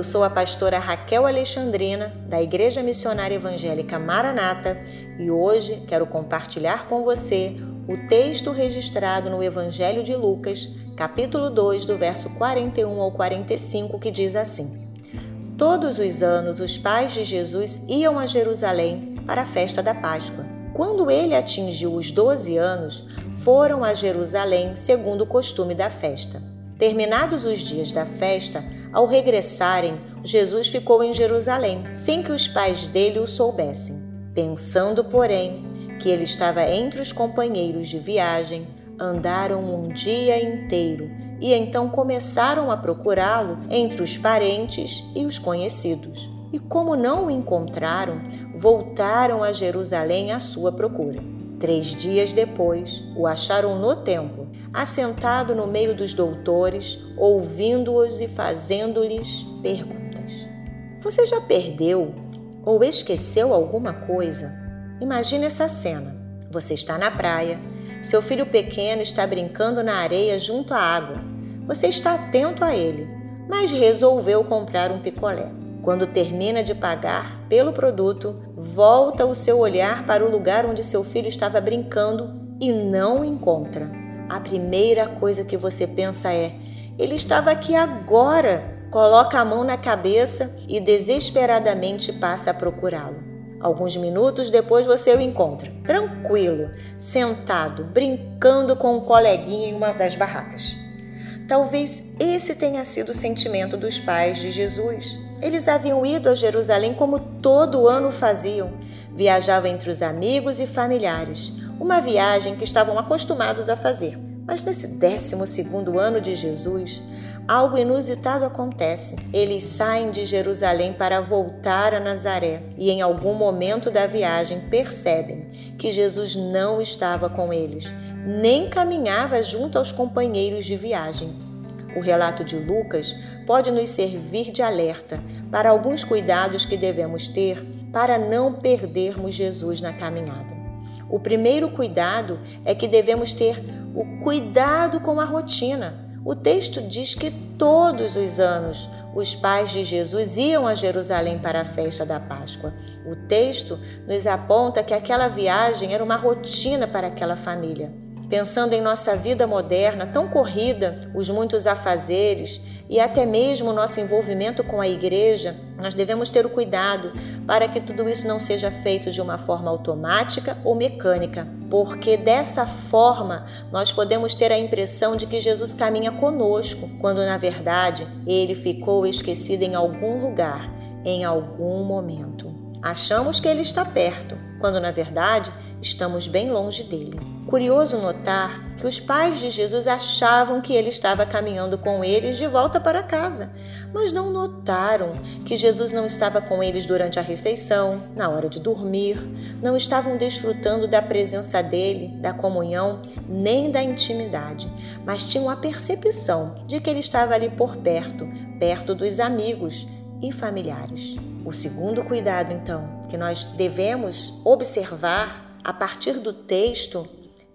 Eu sou a pastora Raquel Alexandrina, da Igreja Missionária Evangélica Maranata, e hoje quero compartilhar com você o texto registrado no Evangelho de Lucas, capítulo 2, do verso 41 ao 45, que diz assim: Todos os anos os pais de Jesus iam a Jerusalém para a festa da Páscoa. Quando ele atingiu os 12 anos, foram a Jerusalém segundo o costume da festa. Terminados os dias da festa, ao regressarem, Jesus ficou em Jerusalém, sem que os pais dele o soubessem. Pensando, porém, que ele estava entre os companheiros de viagem, andaram um dia inteiro e então começaram a procurá-lo entre os parentes e os conhecidos. E como não o encontraram, voltaram a Jerusalém à sua procura. Três dias depois, o acharam no templo, assentado no meio dos doutores, ouvindo-os e fazendo-lhes perguntas. Você já perdeu ou esqueceu alguma coisa? Imagine essa cena. Você está na praia, seu filho pequeno está brincando na areia junto à água. Você está atento a ele, mas resolveu comprar um picolé. Quando termina de pagar pelo produto, volta o seu olhar para o lugar onde seu filho estava brincando e não o encontra. A primeira coisa que você pensa é: ele estava aqui agora. Coloca a mão na cabeça e desesperadamente passa a procurá-lo. Alguns minutos depois você o encontra, tranquilo, sentado, brincando com um coleguinha em uma das barracas. Talvez esse tenha sido o sentimento dos pais de Jesus. Eles haviam ido a Jerusalém como todo ano faziam. Viajavam entre os amigos e familiares, uma viagem que estavam acostumados a fazer. Mas nesse décimo segundo ano de Jesus, algo inusitado acontece. Eles saem de Jerusalém para voltar a Nazaré e, em algum momento da viagem, percebem que Jesus não estava com eles nem caminhava junto aos companheiros de viagem. O relato de Lucas pode nos servir de alerta para alguns cuidados que devemos ter para não perdermos Jesus na caminhada. O primeiro cuidado é que devemos ter o cuidado com a rotina. O texto diz que todos os anos os pais de Jesus iam a Jerusalém para a festa da Páscoa. O texto nos aponta que aquela viagem era uma rotina para aquela família pensando em nossa vida moderna tão corrida, os muitos afazeres e até mesmo o nosso envolvimento com a igreja, nós devemos ter o cuidado para que tudo isso não seja feito de uma forma automática ou mecânica, porque dessa forma nós podemos ter a impressão de que Jesus caminha conosco, quando na verdade ele ficou esquecido em algum lugar, em algum momento. Achamos que ele está perto, quando na verdade estamos bem longe dele. Curioso notar que os pais de Jesus achavam que ele estava caminhando com eles de volta para casa, mas não notaram que Jesus não estava com eles durante a refeição, na hora de dormir, não estavam desfrutando da presença dele, da comunhão, nem da intimidade, mas tinham a percepção de que ele estava ali por perto, perto dos amigos e familiares. O segundo cuidado, então, que nós devemos observar a partir do texto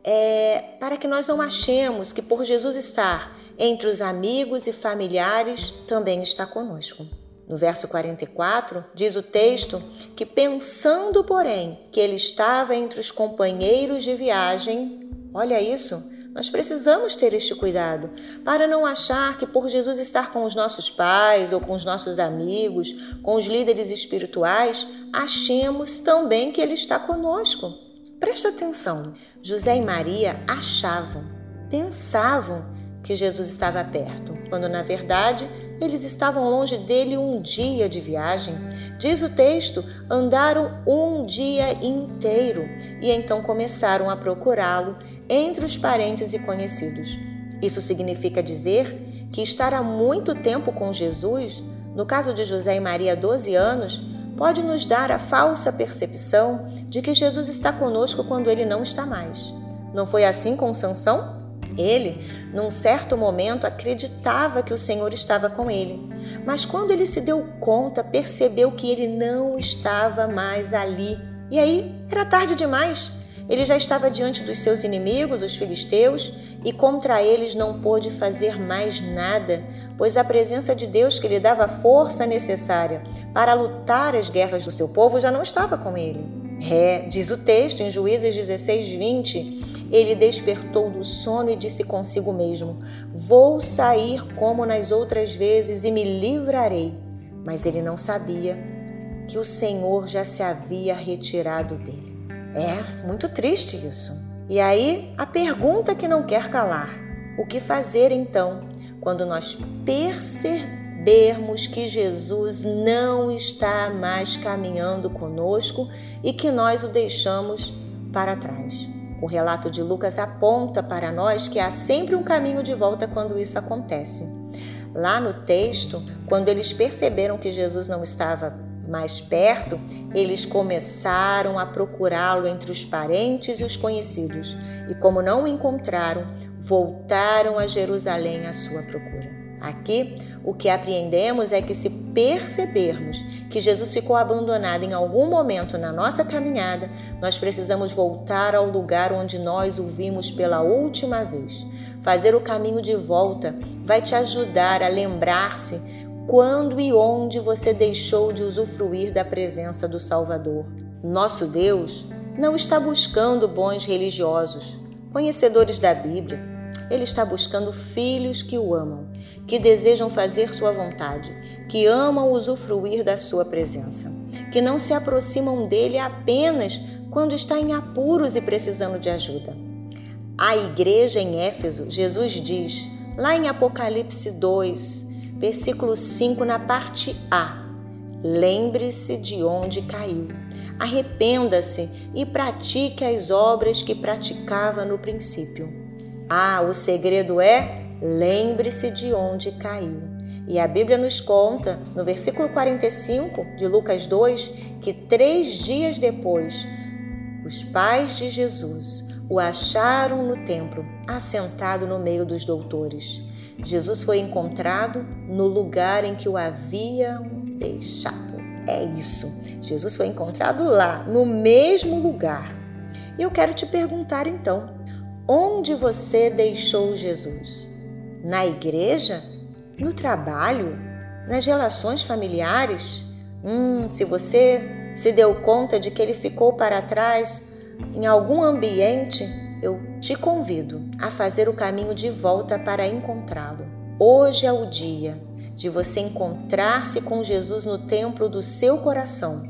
é para que nós não achemos que por Jesus estar entre os amigos e familiares também está conosco. No verso 44, diz o texto que, pensando, porém, que ele estava entre os companheiros de viagem, olha isso, nós precisamos ter este cuidado para não achar que, por Jesus estar com os nossos pais ou com os nossos amigos, com os líderes espirituais, achemos também que Ele está conosco. Preste atenção: José e Maria achavam, pensavam que Jesus estava perto, quando na verdade eles estavam longe dele um dia de viagem. Diz o texto: andaram um dia inteiro e então começaram a procurá-lo entre os parentes e conhecidos. Isso significa dizer que estar há muito tempo com Jesus, no caso de José e Maria, 12 anos, pode nos dar a falsa percepção de que Jesus está conosco quando ele não está mais. Não foi assim com Sansão? Ele, num certo momento, acreditava que o Senhor estava com ele, mas quando ele se deu conta, percebeu que ele não estava mais ali. E aí era tarde demais. Ele já estava diante dos seus inimigos, os filisteus, e contra eles não pôde fazer mais nada, pois a presença de Deus que lhe dava a força necessária para lutar as guerras do seu povo já não estava com ele. É, diz o texto em Juízes 16, 20, ele despertou do sono e disse consigo mesmo: Vou sair como nas outras vezes e me livrarei. Mas ele não sabia que o Senhor já se havia retirado dele. É muito triste isso. E aí, a pergunta que não quer calar: o que fazer então quando nós percebermos que Jesus não está mais caminhando conosco e que nós o deixamos para trás? O relato de Lucas aponta para nós que há sempre um caminho de volta quando isso acontece. Lá no texto, quando eles perceberam que Jesus não estava mais perto, eles começaram a procurá-lo entre os parentes e os conhecidos, e como não o encontraram, voltaram a Jerusalém à sua procura. Aqui, o que apreendemos é que se percebermos que Jesus ficou abandonado em algum momento na nossa caminhada, nós precisamos voltar ao lugar onde nós o vimos pela última vez. Fazer o caminho de volta vai te ajudar a lembrar-se quando e onde você deixou de usufruir da presença do Salvador. Nosso Deus não está buscando bons religiosos, conhecedores da Bíblia. Ele está buscando filhos que o amam, que desejam fazer sua vontade, que amam usufruir da sua presença, que não se aproximam dele apenas quando está em apuros e precisando de ajuda. A igreja em Éfeso, Jesus diz, lá em Apocalipse 2, versículo 5, na parte A. Lembre-se de onde caiu. Arrependa-se e pratique as obras que praticava no princípio. Ah, o segredo é lembre-se de onde caiu. E a Bíblia nos conta, no versículo 45 de Lucas 2, que três dias depois, os pais de Jesus o acharam no templo, assentado no meio dos doutores. Jesus foi encontrado no lugar em que o haviam deixado. É isso. Jesus foi encontrado lá, no mesmo lugar. E eu quero te perguntar então: onde você deixou Jesus? Na igreja? No trabalho? Nas relações familiares? Hum, se você se deu conta de que ele ficou para trás em algum ambiente eu te convido a fazer o caminho de volta para encontrá-lo. Hoje é o dia de você encontrar-se com Jesus no templo do seu coração,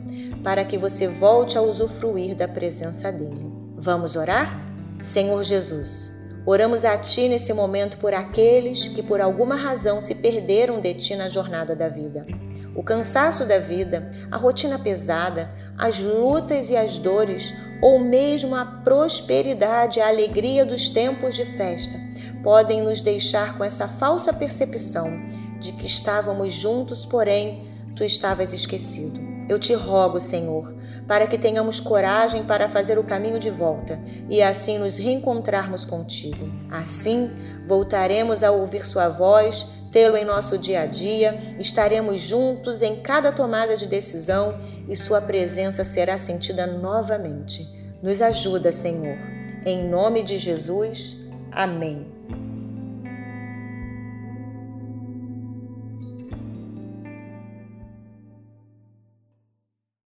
para que você volte a usufruir da presença dele. Vamos orar? Senhor Jesus, oramos a Ti nesse momento por aqueles que por alguma razão se perderam de Ti na jornada da vida. O cansaço da vida, a rotina pesada, as lutas e as dores, ou mesmo a prosperidade, a alegria dos tempos de festa, podem nos deixar com essa falsa percepção de que estávamos juntos, porém tu estavas esquecido. Eu te rogo, Senhor, para que tenhamos coragem para fazer o caminho de volta e assim nos reencontrarmos contigo. Assim, voltaremos a ouvir Sua voz tê-lo em nosso dia a dia, estaremos juntos em cada tomada de decisão e Sua presença será sentida novamente. Nos ajuda, Senhor. Em nome de Jesus. Amém.